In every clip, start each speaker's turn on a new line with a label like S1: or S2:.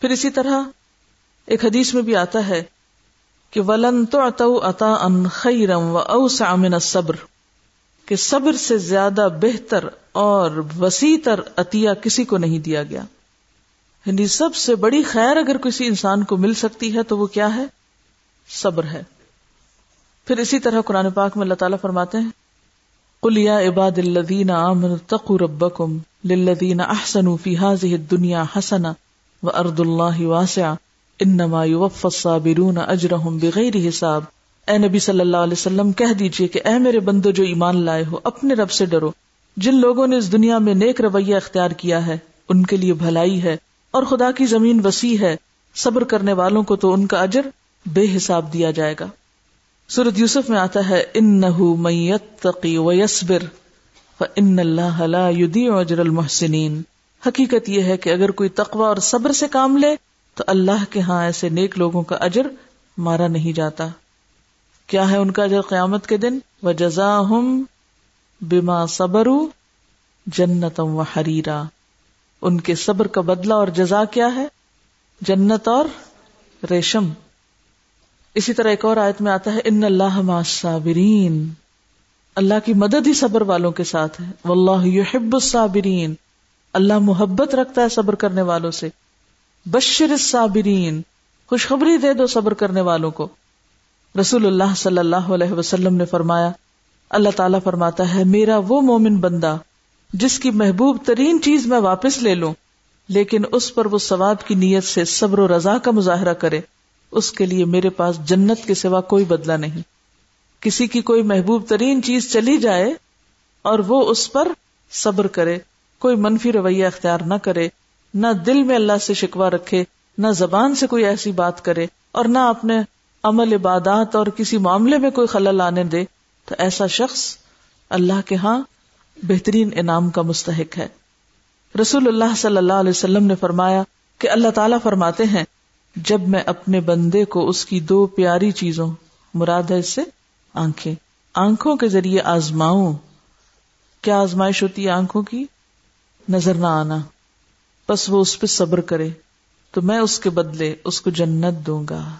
S1: پھر اسی طرح ایک حدیث میں بھی آتا ہے کہ ولن تو اتا ان خیرم و اوسع من الصبر، کہ صبر سے زیادہ بہتر اور وسیع تر عطیہ کسی کو نہیں دیا گیا۔ یعنی سب سے بڑی خیر اگر کسی انسان کو مل سکتی ہے تو وہ کیا ہے؟ صبر ہے۔ پھر اسی طرح قرآن پاک میں اللہ تعالیٰ فرماتے ہیں کلیا عباد الدین امن تقو ربکم للذین احسنوا فی هذه الدنیا حسنا و ارد اللہ واسع انما يوفى الصابرون اجرهم بغیر حساب۔ اے نبی صلی اللہ علیہ وسلم، کہہ دیجیے کہ اے میرے بندو، جو ایمان لائے ہو، اپنے رب سے ڈرو۔ جن لوگوں نے اس دنیا میں نیک رویہ اختیار کیا ہے، ان کے لیے بھلائی ہے اور خدا کی زمین وسیع ہے۔ صبر کرنے والوں کو تو ان کا اجر بے حساب دیا جائے گا۔ سورت یوسف میں آتا ہے ان اللہ اجر المحسنین۔ حقیقت یہ ہے کہ اگر کوئی تقوی اور صبر سے کام لے، تو اللہ کے ہاں ایسے نیک لوگوں کا اجر مارا نہیں جاتا۔ کیا ہے ان کا اجر قیامت کے دن؟ و جزا ہم بیما صبر جنتم و حریرا ان کے صبر کا بدلہ اور جزا کیا ہے؟ جنت اور ریشم۔ اسی طرح ایک اور آیت میں آتا ہے، ان اللہ صابرین اللہ کی مدد ہی صبر والوں کے ساتھ ہے۔ واللہ یحب الصابرین اللہ محبت رکھتا ہے صبر کرنے والوں سے۔ بشر الصابرین، خوشخبری دے دو صبر کرنے والوں کو۔ رسول اللہ صلی اللہ علیہ وسلم نے فرمایا، اللہ تعالیٰ فرماتا ہے، میرا وہ مومن بندہ، جس کی محبوب ترین چیز میں واپس لے لوں، لیکن اس پر وہ ثواب کی نیت سے صبر و رضا کا مظاہرہ کرے، اس کے لیے میرے پاس جنت کے سوا کوئی بدلہ نہیں۔ کسی کی کوئی محبوب ترین چیز چلی جائے اور وہ اس پر صبر کرے۔ کوئی منفی رویہ اختیار نہ کرے، نہ دل میں اللہ سے شکوا رکھے، نہ زبان سے کوئی ایسی بات کرے اور نہ اپنے عمل عبادات اور کسی معاملے میں کوئی خلل آنے دے، تو ایسا شخص اللہ کے ہاں بہترین انعام کا مستحق ہے۔ رسول اللہ صلی اللہ علیہ وسلم نے فرمایا کہ اللہ تعالیٰ فرماتے ہیں، جب میں اپنے بندے کو اس کی دو پیاری چیزوں، مراد ہے اس سے آنکھیں، آنکھوں کے ذریعے آزماؤں۔ کیا آزمائش ہوتی ہے آنکھوں کی؟ نظر نہ آنا۔ بس وہ اس پہ صبر کرے تو میں اس کے بدلے اس کو جنت دوں گا۔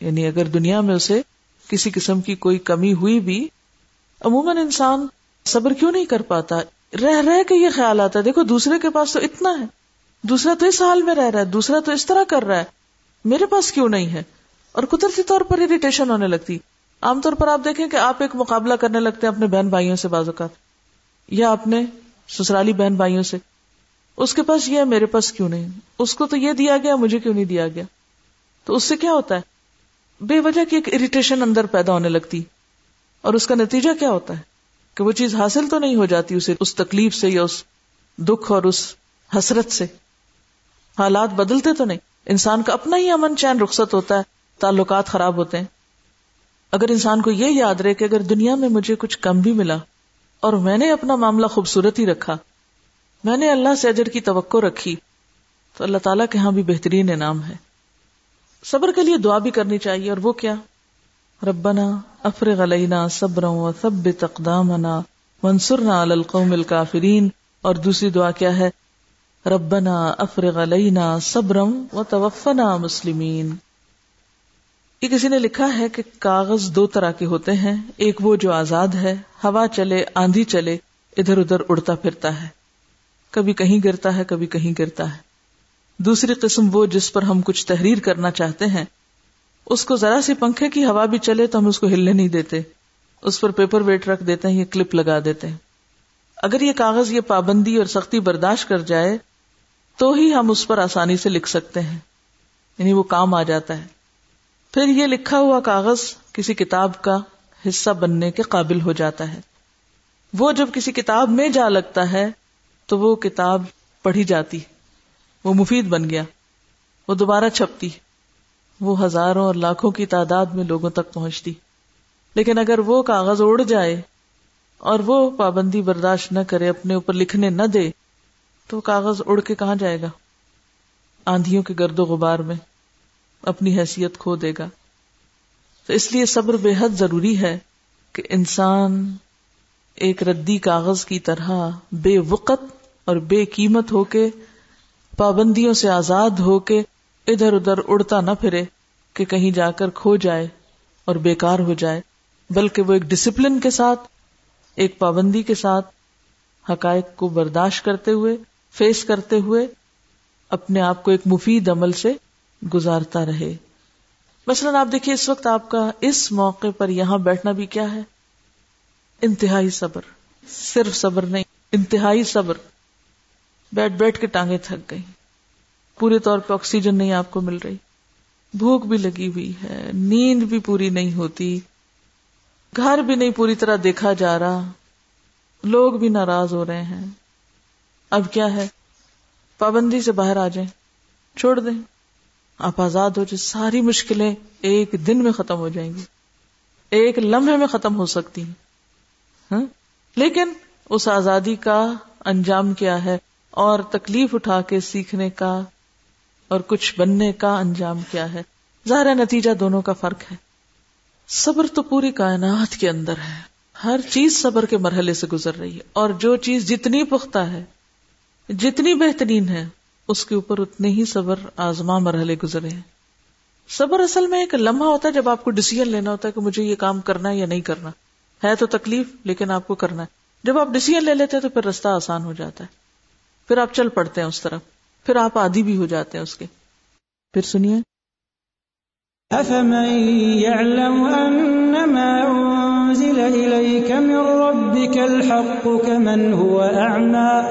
S1: یعنی اگر دنیا میں اسے کسی قسم کی کوئی کمی ہوئی بھی، عموماً انسان صبر کیوں نہیں کر پاتا؟ رہ رہ کے یہ خیال آتا ہے، دیکھو دوسرے کے پاس تو اتنا ہے۔ دوسرا تو اس حال میں رہ رہا ہے، دوسرا تو اس طرح کر رہا ہے۔ میرے پاس کیوں نہیں ہے؟ اور قدرتی طور پر اریٹیشن ہونے لگتی۔ عام طور پر آپ دیکھیں کہ آپ ایک مقابلہ کرنے لگتے ہیں اپنے بہن بھائیوں سے بعض اوقات، یا اپنے سسرالی بہن بھائیوں سے، اس کے پاس یہ ہے، میرے پاس کیوں نہیں؟ اس کو تو یہ دیا گیا، مجھے کیوں نہیں دیا گیا؟ تو اس سے کیا ہوتا ہے؟ بے وجہ کی ایک اریٹیشن اندر پیدا ہونے لگتی۔ اور اس کا نتیجہ کیا ہوتا ہے؟ کہ وہ چیز حاصل تو نہیں ہو جاتی اسے، اس تکلیف سے یا اس دکھ اور اس حسرت سے۔ حالات بدلتے تو نہیں۔ انسان کا اپنا ہی امن چین رخصت ہوتا ہے، تعلقات خراب ہوتے ہیں۔ اگر انسان کو یہ یاد رہے کہ اگر دنیا میں مجھے کچھ کم بھی ملا اور میں نے اپنا معاملہ خوبصورت ہی رکھا۔ میں نے اللہ سے اجر کی توقع رکھی۔ تو اللہ تعالیٰ کے ہاں بھی بہترین انعام ہے۔ صبر کے لیے دعا بھی کرنی چاہیے، اور وہ کیا؟ ربنا افرغ علینا صبرا وثبت اقدامنا وانصرنا علی القوم الكافرین۔ اور دوسری دعا کیا ہے؟ ربنا افرغ علینا صبرا وتوفنا مسلمین۔ یہ کسی نے لکھا ہے کہ کاغذ دو طرح کے ہوتے ہیں، ایک وہ جو آزاد ہے، ہوا چلے، آندھی چلے، ادھر ادھر اڑتا پھرتا ہے۔ کبھی کہیں گرتا ہے، کبھی کہیں گرتا ہے۔ دوسری قسم وہ جس پر ہم کچھ تحریر کرنا چاہتے ہیں۔ اس کو ذرا سی پنکھے کی ہوا بھی چلے تو ہم اس کو ہلنے نہیں دیتے۔ اس پر پیپر ویٹ رکھ دیتے ہیں یہ کلپ لگا دیتے ہیں۔ اگر یہ کاغذ یہ پابندی اور سختی برداشت کر جائے، تو ہی ہم اس پر آسانی سے لکھ سکتے ہیں۔ یعنی وہ کام آ جاتا ہے۔ پھر یہ لکھا ہوا کاغذ کسی کتاب کا حصہ بننے کے قابل ہو جاتا ہے۔ وہ جب کسی کتاب میں جا لگتا ہے تو وہ کتاب پڑھی جاتی، وہ مفید بن گیا، وہ دوبارہ چھپتی، وہ ہزاروں اور لاکھوں کی تعداد میں لوگوں تک پہنچتی۔ لیکن اگر وہ کاغذ اڑ جائے اور وہ پابندی برداشت نہ کرے، اپنے اوپر لکھنے نہ دے، تو کاغذ اڑ کے کہاں جائے گا؟ آندھیوں کے گرد و غبار میں۔ اپنی حیثیت کھو دے گا۔ تو اس لیے صبر بے حد ضروری ہے کہ انسان ایک ردی کاغذ کی طرح بے وقت اور بے قیمت ہو کے، پابندیوں سے آزاد ہو کے ادھر ادھر اڑتا نہ پھرے کہ کہیں جا کر کھو جائے اور بیکار ہو جائے، بلکہ وہ ایک ڈسپلن کے ساتھ، ایک پابندی کے ساتھ حقائق کو برداشت کرتے ہوئے فیس کرتے ہوئے، اپنے آپ کو ایک مفید عمل سے گزارتا رہے۔ مثلاً آپ دیکھیے، اس وقت آپ کا اس موقع پر یہاں بیٹھنا بھی کیا ہے؟ انتہائی صبر۔ صرف صبر نہیں، انتہائی صبر۔ بیٹھ بیٹھ کے ٹانگیں تھک گئی پورے طور پہ آکسیجن نہیں آپ کو مل رہی۔ بھوک بھی لگی ہوئی ہے، نیند بھی پوری نہیں ہوتی۔ گھر بھی نہیں پوری طرح دیکھا جا رہا۔ لوگ بھی ناراض ہو رہے ہیں۔ اب کیا ہے؟ پابندی سے باہر آ جائیں۔ چھوڑ دیں۔ آپ آزاد ہو جائے ساری مشکلیں ایک دن میں ختم ہو جائیں گی۔ ایک لمحے میں ختم ہو سکتی ہیں۔ ہاں؟ لیکن اس آزادی کا انجام کیا ہے اور تکلیف اٹھا کے سیکھنے کا اور کچھ بننے کا انجام کیا ہے۔ ظاہر نتیجہ دونوں کا فرق ہے۔ صبر تو پوری کائنات کے اندر ہے۔ ہر چیز صبر کے مرحلے سے گزر رہی ہے۔ اور جو چیز جتنی پختہ ہے، جتنی بہترین ہے اس کے اوپر اتنے ہی صبر آزما مرحلے گزرے ہیں۔ صبر اصل میں ایک لمحہ ہوتا ہے جب آپ کو ڈسیزن لینا ہوتا ہے کہ مجھے یہ کام کرنا ہے یا نہیں کرنا۔ ہے تو تکلیف، لیکن آپ کو کرنا ہے۔ جب آپ ڈسیزن لے لیتے ہیں تو پھر رستہ آسان ہو جاتا ہے۔ پھر آپ چل پڑتے ہیں اس طرف۔ پھر آپ آدھی بھی ہو جاتے ہیں اس کے۔ پھر سنیے۔
S2: أفمن يعلم أنما أنزل إليك من ربك الحق كمن هو أعمى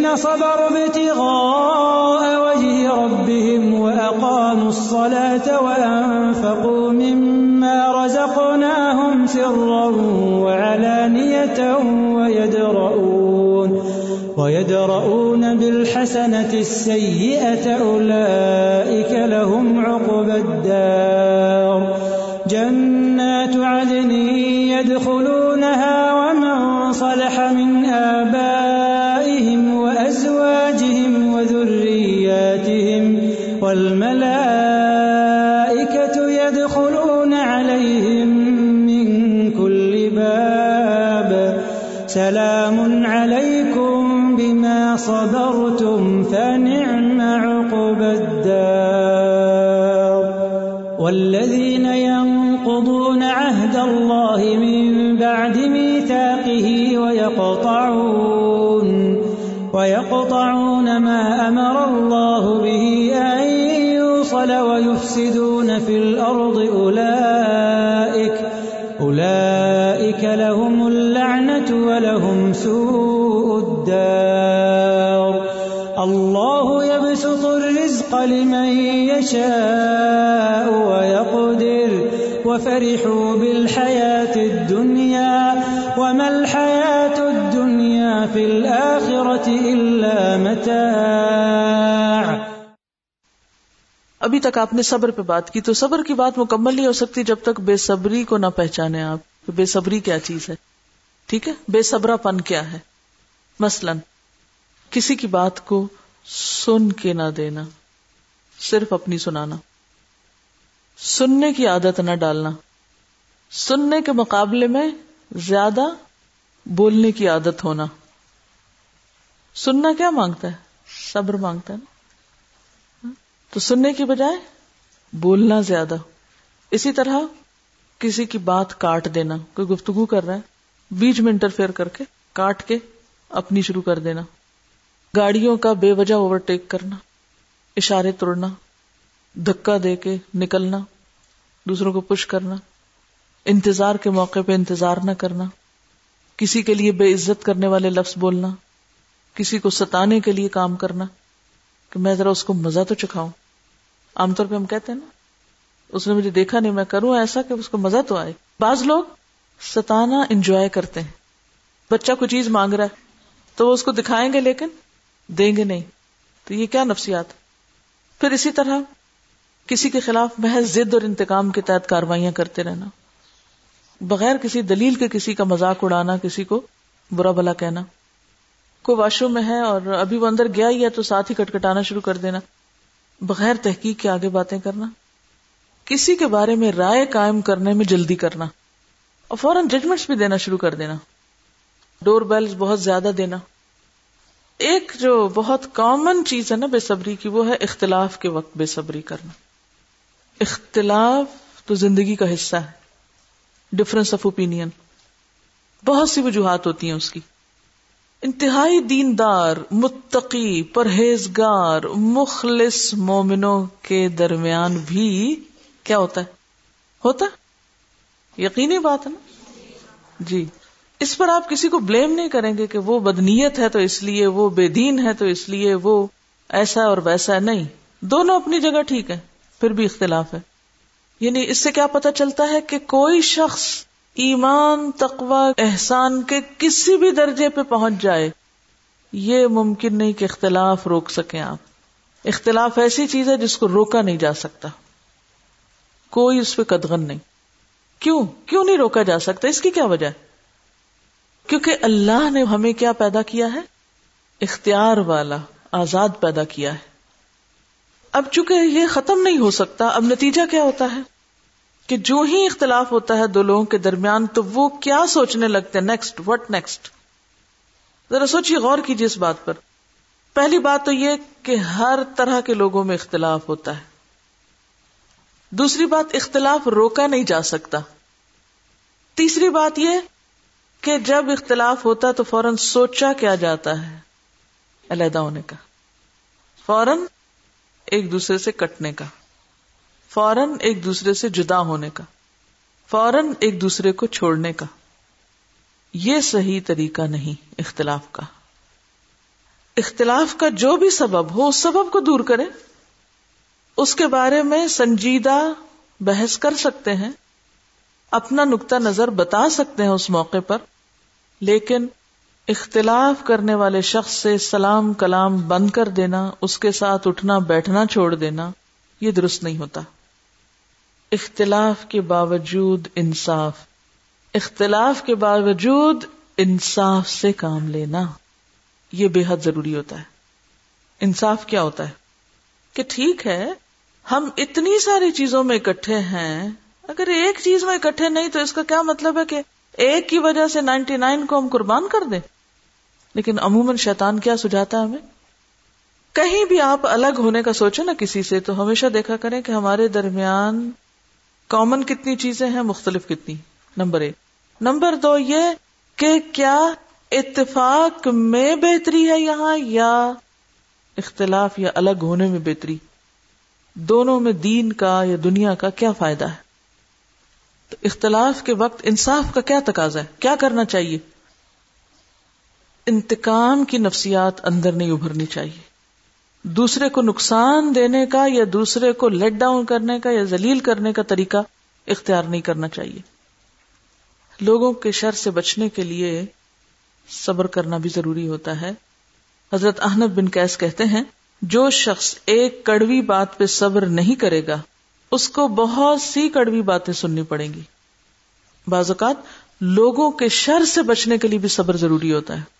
S2: الذين صبروا ابتغاء وجه ربهم وأقاموا الصلاة وأنفقوا مما رزقناهم سرا وعلانية ويدرؤون ويدرؤون بالحسنة السيئة أولئك لهم عقبى الدار. جنات ويقطعون ما أمر الله به أن يوصل ويفسدون في الأرض أولئك أولئك لهم اللعنة ولهم سوء الدار. الله يبسط الرزق لمن يشاء ويقدر، وفرحوا بالحياة الدنيا، وما الحياة الآخرة إلا متاع.
S1: ابھی تک آپ نے صبر پہ بات کی تو صبر کی بات مکمل نہیں ہو سکتی جب تک بے صبری کو نہ پہچانے آپ. بے صبری کیا چیز ہے؟ ٹھیک ہے؟ بے صبرا پن کیا ہے؟ مثلا کسی کی بات کو سن کے نہ دینا، صرف اپنی سنانا، سننے کی عادت نہ ڈالنا، سننے کے مقابلے میں زیادہ بولنے کی عادت ہونا۔ سننا کیا مانگتا ہے؟ صبر مانگتا ہے نا؟ تو سننے کی بجائے بولنا زیادہ۔ اسی طرح کسی کی بات کاٹ دینا، کوئی گفتگو کر رہا ہے، بیچ میں انٹرفیئر کر کے کاٹ کے اپنی شروع کر دینا۔ گاڑیوں کا بے وجہ اوورٹیک کرنا، اشارے توڑنا، دھکا دے کے نکلنا، دوسروں کو پش کرنا، انتظار کے موقع پہ انتظار نہ کرنا، کسی کے لیے بے عزت کرنے والے لفظ بولنا۔ کسی کو ستانے کے لیے کام کرنا کہ میں ذرا اس کو مزہ تو چکھاؤں۔ عام طور پہ ہم کہتے ہیں نا، اس نے مجھے دیکھا نہیں، میں کروں ایسا کہ اس کو مزہ تو آئے۔ بعض لوگ ستانا انجوائے کرتے ہیں۔ بچہ کوئی چیز مانگ رہا ہے تو وہ اس کو دکھائیں گے لیکن دیں گے نہیں۔ تو یہ کیا نفسیات پھر اسی طرح کسی کے خلاف محض ضد اور انتقام کے تحت کاروائیاں کرتے رہنا۔ بغیر کسی دلیل کے کسی کا مذاق اڑانا، کسی کو برا بلا کہنا۔ کوئی واش روم میں ہے اور ابھی وہ اندر گیا ہی ہے تو ساتھ ہی کٹکھٹانا شروع کر دینا۔ بغیر تحقیق کے آگے باتیں کرنا۔ کسی کے بارے میں رائے قائم کرنے میں جلدی کرنا۔ اور فوراً ججمنٹس بھی دینا شروع کر دینا۔ ڈور بیلز بہت زیادہ دینا۔ ایک جو بہت کامن چیز ہے نا بے صبری کی، وہ ہے اختلاف کے وقت بے صبری کرنا۔ اختلاف تو زندگی کا حصہ ہے۔ ڈفرنس آف اوپین بہت سی وجوہات ہوتی ہیں اس کی۔ انتہائی دیندار، متقی، پرہیزگار، مخلص مومنوں کے درمیان بھی کیا ہوتا ہے؟ ہوتا یقینی بات ہے نا؟ جی۔ اس پر آپ کسی کو بلیم نہیں کریں گے کہ وہ بدنیت ہے تو اس لیے، وہ بے دین ہے تو اس لیے، وہ ایسا اور ویسا نہیں۔ دونوں اپنی جگہ ٹھیک ہے پھر بھی اختلاف ہے۔ یعنی اس سے کیا پتا چلتا ہے کہ کوئی شخص ایمان تقوا احسان کے کسی بھی درجے پہ پہنچ جائے، یہ ممکن نہیں کہ اختلاف روک سکیں آپ۔ اختلاف ایسی چیز ہے جس کو روکا نہیں جا سکتا۔ کوئی اس پہ قدغن نہیں۔ کیوں؟ کیوں نہیں روکا جا سکتا؟ اس کی کیا وجہ ہے؟ کیونکہ اللہ نے ہمیں کیا پیدا کیا ہے؟ اختیار والا، آزاد پیدا کیا ہے۔ اب چونکہ یہ ختم نہیں ہو سکتا، اب نتیجہ کیا ہوتا ہے؟ کہ جو ہی اختلاف ہوتا ہے دو لوگوں کے درمیان، تو وہ کیا سوچنے لگتے ہیں؟ نیکسٹ وٹ نیکسٹ ذرا سوچیے، غور کیجیے اس بات پر۔ پہلی بات تو یہ کہ ہر طرح کے لوگوں میں اختلاف ہوتا ہے۔ دوسری بات، اختلاف روکا نہیں جا سکتا۔ تیسری بات یہ کہ جب اختلاف ہوتا تو فوراً سوچا کیا جاتا ہے۔ علیحدہ ہونے کا۔ فوراً ایک دوسرے سے کٹنے کا۔ فوراً ایک دوسرے سے جدا ہونے کا، فوراً ایک دوسرے کو چھوڑنے کا۔ یہ صحیح طریقہ نہیں اختلاف کا۔ اختلاف کا جو بھی سبب ہو، اس سبب کو دور کرے اس کے بارے میں سنجیدہ بحث کر سکتے ہیں، اپنا نقطہ نظر بتا سکتے ہیں اس موقع پر۔ لیکن اختلاف کرنے والے شخص سے سلام کلام بند کر دینا، اس کے ساتھ اٹھنا، بیٹھنا، چھوڑ دینا، یہ درست نہیں ہوتا۔ اختلاف کے باوجود انصاف۔ اختلاف کے باوجود انصاف سے کام لینا، یہ بے حد ضروری ہوتا ہے۔ انصاف کیا ہوتا ہے؟ کہ ٹھیک ہے، ہم اتنی ساری چیزوں میں اکٹھے ہیں، اگر ایک چیز میں اکٹھے نہیں تو اس کا کیا مطلب ہے کہ ایک کی وجہ سے نائنٹی نائن کو ہم قربان کر دیں؟ لیکن عموماً شیطان کیا سجاتا ہے ہمیں؟ کہیں بھی آپ الگ ہونے کا سوچے نا کسی سے تو ہمیشہ دیکھا کریں کہ ہمارے درمیان کامن کتنی چیزیں ہیں، مختلف کتنی؟ نمبر ایک. نمبر دو یہ کہ کیا اتفاق میں بہتری ہے یہاں یا اختلاف یا الگ ہونے میں بہتری؟ دونوں میں دین کا یا دنیا کا کیا فائدہ ہے؟ تو اختلاف کے وقت انصاف کا کیا تقاضا ہے؟ کیا کرنا چاہیے؟ انتقام کی نفسیات اندر نہیں ابھرنی چاہیے۔ دوسرے کو نقصان دینے کا یا دوسرے کو لیٹ ڈاؤن کرنے کا یا ذلیل کرنے کا طریقہ اختیار نہیں کرنا چاہیے۔ لوگوں کے شر سے بچنے کے لیے صبر کرنا بھی ضروری ہوتا ہے۔ حضرت احنب بن کیس کہتے ہیں، جو شخص ایک کڑوی بات پہ صبر نہیں کرے گا، اس کو بہت سی کڑوی باتیں سننی پڑیں گی۔ بعض اوقات لوگوں کے شر سے بچنے کے لیے بھی صبر ضروری ہوتا ہے۔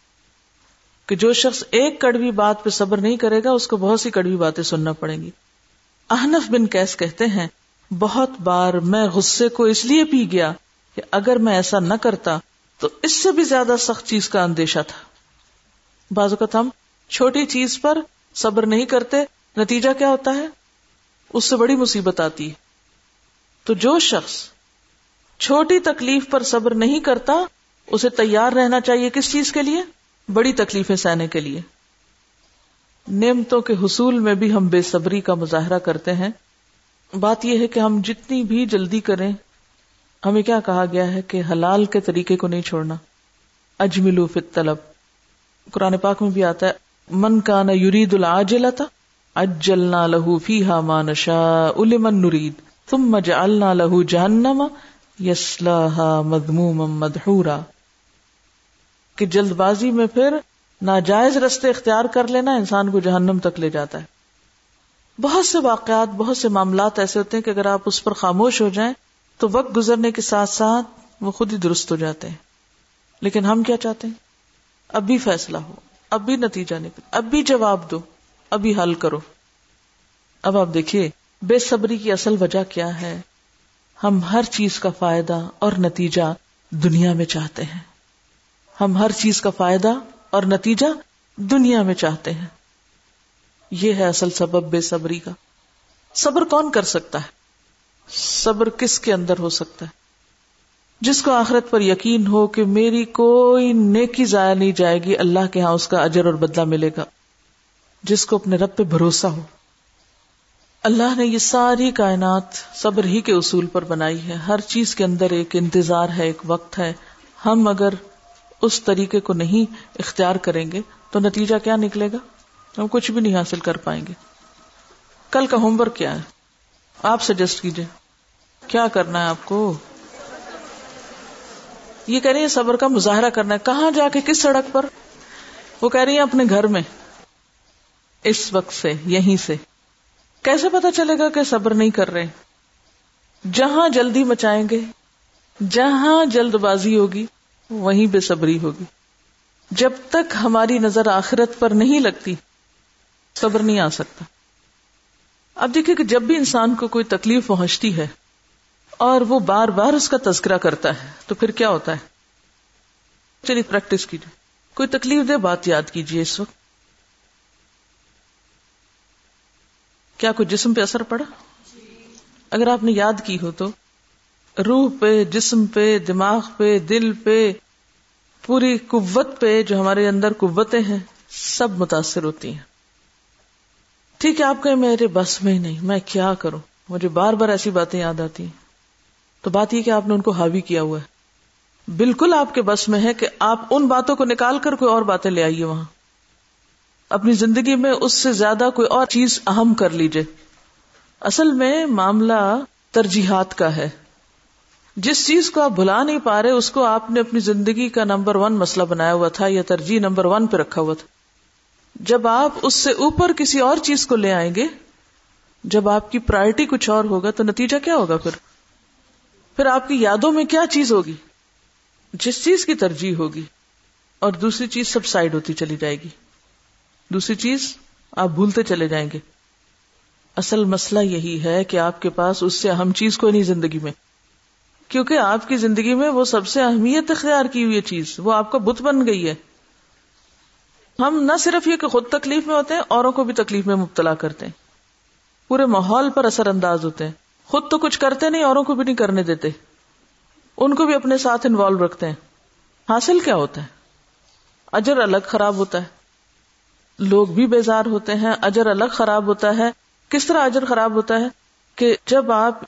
S1: کہ جو شخص ایک کڑوی بات پہ صبر نہیں کرے گا، اس کو بہت سی کڑوی باتیں سننا پڑیں گی۔ احنف بن کیس کہتے ہیں، بہت بار میں غصے کو اس لیے پی گیا کہ اگر میں ایسا نہ کرتا تو اس سے بھی زیادہ سخت چیز کا اندیشہ تھا۔ بعض اوقات ہم چھوٹی چیز پر صبر نہیں کرتے، نتیجہ کیا ہوتا ہے؟ اس سے بڑی مصیبت آتی ہے۔ تو جو شخص چھوٹی تکلیف پر صبر نہیں کرتا، اسے تیار رہنا چاہیے کس چیز کے لیے؟ بڑی تکلیفیں سہنے کے لیے۔ نعمتوں کے حصول میں بھی ہم بے صبری کا مظاہرہ کرتے ہیں۔ بات یہ ہے کہ ہم جتنی بھی جلدی کریں، ہمیں کیا کہا گیا ہے کہ حلال کے طریقے کو نہیں چھوڑنا۔ اجملو فت طلب قرآن پاک میں بھی آتا ہے، من کا نہ یورید العاجلتا اجلنا لہو فیہا ما نشاء لمن نرید، ثم جعلنا لہو جہنم یسلاہا مذموما مدحورا۔ کہ جلد بازی میں پھر ناجائز رستے اختیار کر لینا انسان کو جہنم تک لے جاتا ہے۔ بہت سے واقعات، بہت سے معاملات ایسے ہوتے ہیں کہ اگر آپ اس پر خاموش ہو جائیں تو وقت گزرنے کے ساتھ ساتھ وہ خود ہی درست ہو جاتے ہیں۔ لیکن ہم کیا چاہتے ہیں؟ اب بھی فیصلہ ہو اب بھی نتیجہ نکل اب بھی جواب دو، ابھی حل کرو۔ اب آپ دیکھیے، بے صبری کی اصل وجہ کیا ہے؟ ہم ہر چیز کا فائدہ اور نتیجہ دنیا میں چاہتے ہیں۔ ہم ہر چیز کا فائدہ اور نتیجہ دنیا میں چاہتے ہیں۔ یہ ہے اصل سبب بے صبری کا۔ صبر کون کر سکتا ہے؟ صبر کس کے اندر ہو سکتا ہے؟ جس کو آخرت پر یقین ہو کہ میری کوئی نیکی ضائع نہیں جائے گی، اللہ کے ہاں اس کا اجر اور بدلہ ملے گا۔ جس کو اپنے رب پہ بھروسہ ہو۔ اللہ نے یہ ساری کائنات صبر ہی کے اصول پر بنائی ہے۔ ہر چیز کے اندر ایک انتظار ہے، ایک وقت ہے۔ ہم اگر اس طریقے کو نہیں اختیار کریں گے تو نتیجہ کیا نکلے گا؟ ہم کچھ بھی نہیں حاصل کر پائیں گے۔ کل کا ہوم ورک کیا ہے؟ آپ سجیسٹ کیجیے کیا کرنا ہے آپ کو؟ یہ کہہ رہی ہیں صبر کا مظاہرہ کرنا ہے۔ کہاں جا کے کس سڑک پر؟ وہ کہہ رہی ہیں اپنے گھر میں۔ اس وقت سے، یہیں سے۔ کیسے پتا چلے گا کہ صبر نہیں کر رہے؟ جہاں جلدی مچائیں گے، جہاں جلد بازی ہوگی وہیں بے صبری ہوگی۔ جب تک ہماری نظر آخرت پر نہیں لگتی صبر نہیں آ سکتا۔ اب دیکھیں کہ جب بھی انسان کو کوئی تکلیف پہنچتی ہے اور وہ بار بار اس کا تذکرہ کرتا ہے تو پھر کیا ہوتا ہے؟ چلیے پریکٹس کیجیے۔ کوئی تکلیف دے بات یاد کیجیے اس وقت۔ کیا کوئی جسم پہ اثر پڑا؟ اگر آپ نے یاد کی ہو تو۔ روح پہ، جسم پہ، دماغ پہ، دل پہ، پوری قوت پہ جو ہمارے اندر قوتیں ہیں، سب متاثر ہوتی ہیں۔ ٹھیک ہے، آپ کہ میرے بس میں ہی نہیں، میں کیا کروں؟ مجھے بار بار ایسی باتیں یاد آتی ہیں۔ تو بات یہ کہ آپ نے ان کو حاوی کیا ہوا ہے۔ بالکل آپ کے بس میں ہے کہ آپ ان باتوں کو نکال کر کوئی اور باتیں لے آئیے وہاں۔ اپنی زندگی میں اس سے زیادہ کوئی اور چیز اہم کر لیجیے اصل میں معاملہ ترجیحات کا ہے۔ جس چیز کو آپ بھلا نہیں پا رہے، اس کو آپ نے اپنی زندگی کا نمبر ون مسئلہ بنایا ہوا تھا، یا ترجیح نمبر ون پہ رکھا ہوا تھا۔ جب آپ اس سے اوپر کسی اور چیز کو لے آئیں گے، جب آپ کی پرائرٹی کچھ اور ہوگا، تو نتیجہ کیا ہوگا پھر؟ پھر آپ کی یادوں میں کیا چیز ہوگی؟ جس چیز کی ترجیح ہوگی۔ اور دوسری چیز سب سائڈ ہوتی چلی جائے گی۔ دوسری چیز آپ بھولتے چلے جائیں گے۔ اصل مسئلہ یہی ہے کہ آپ کے پاس اس سے اہم چیز کوئی نہیں زندگی میں۔ کیونکہ آپ کی زندگی میں وہ سب سے اہمیت اختیار کی ہوئی چیز، وہ آپ کا بت بن گئی ہے۔ ہم نہ صرف یہ کہ خود تکلیف میں ہوتے ہیں، اوروں کو بھی تکلیف میں مبتلا کرتے ہیں۔ پورے ماحول پر اثر انداز ہوتے ہیں۔ خود تو کچھ کرتے نہیں، اوروں کو بھی نہیں کرنے دیتے۔ ان کو بھی اپنے ساتھ انوالو رکھتے ہیں۔ حاصل کیا ہوتا ہے؟ اجر الگ خراب ہوتا ہے۔ لوگ بھی بیزار ہوتے ہیں، اجر الگ خراب ہوتا ہے۔ کس طرح اجر خراب ہوتا ہے؟ کہ جب آپ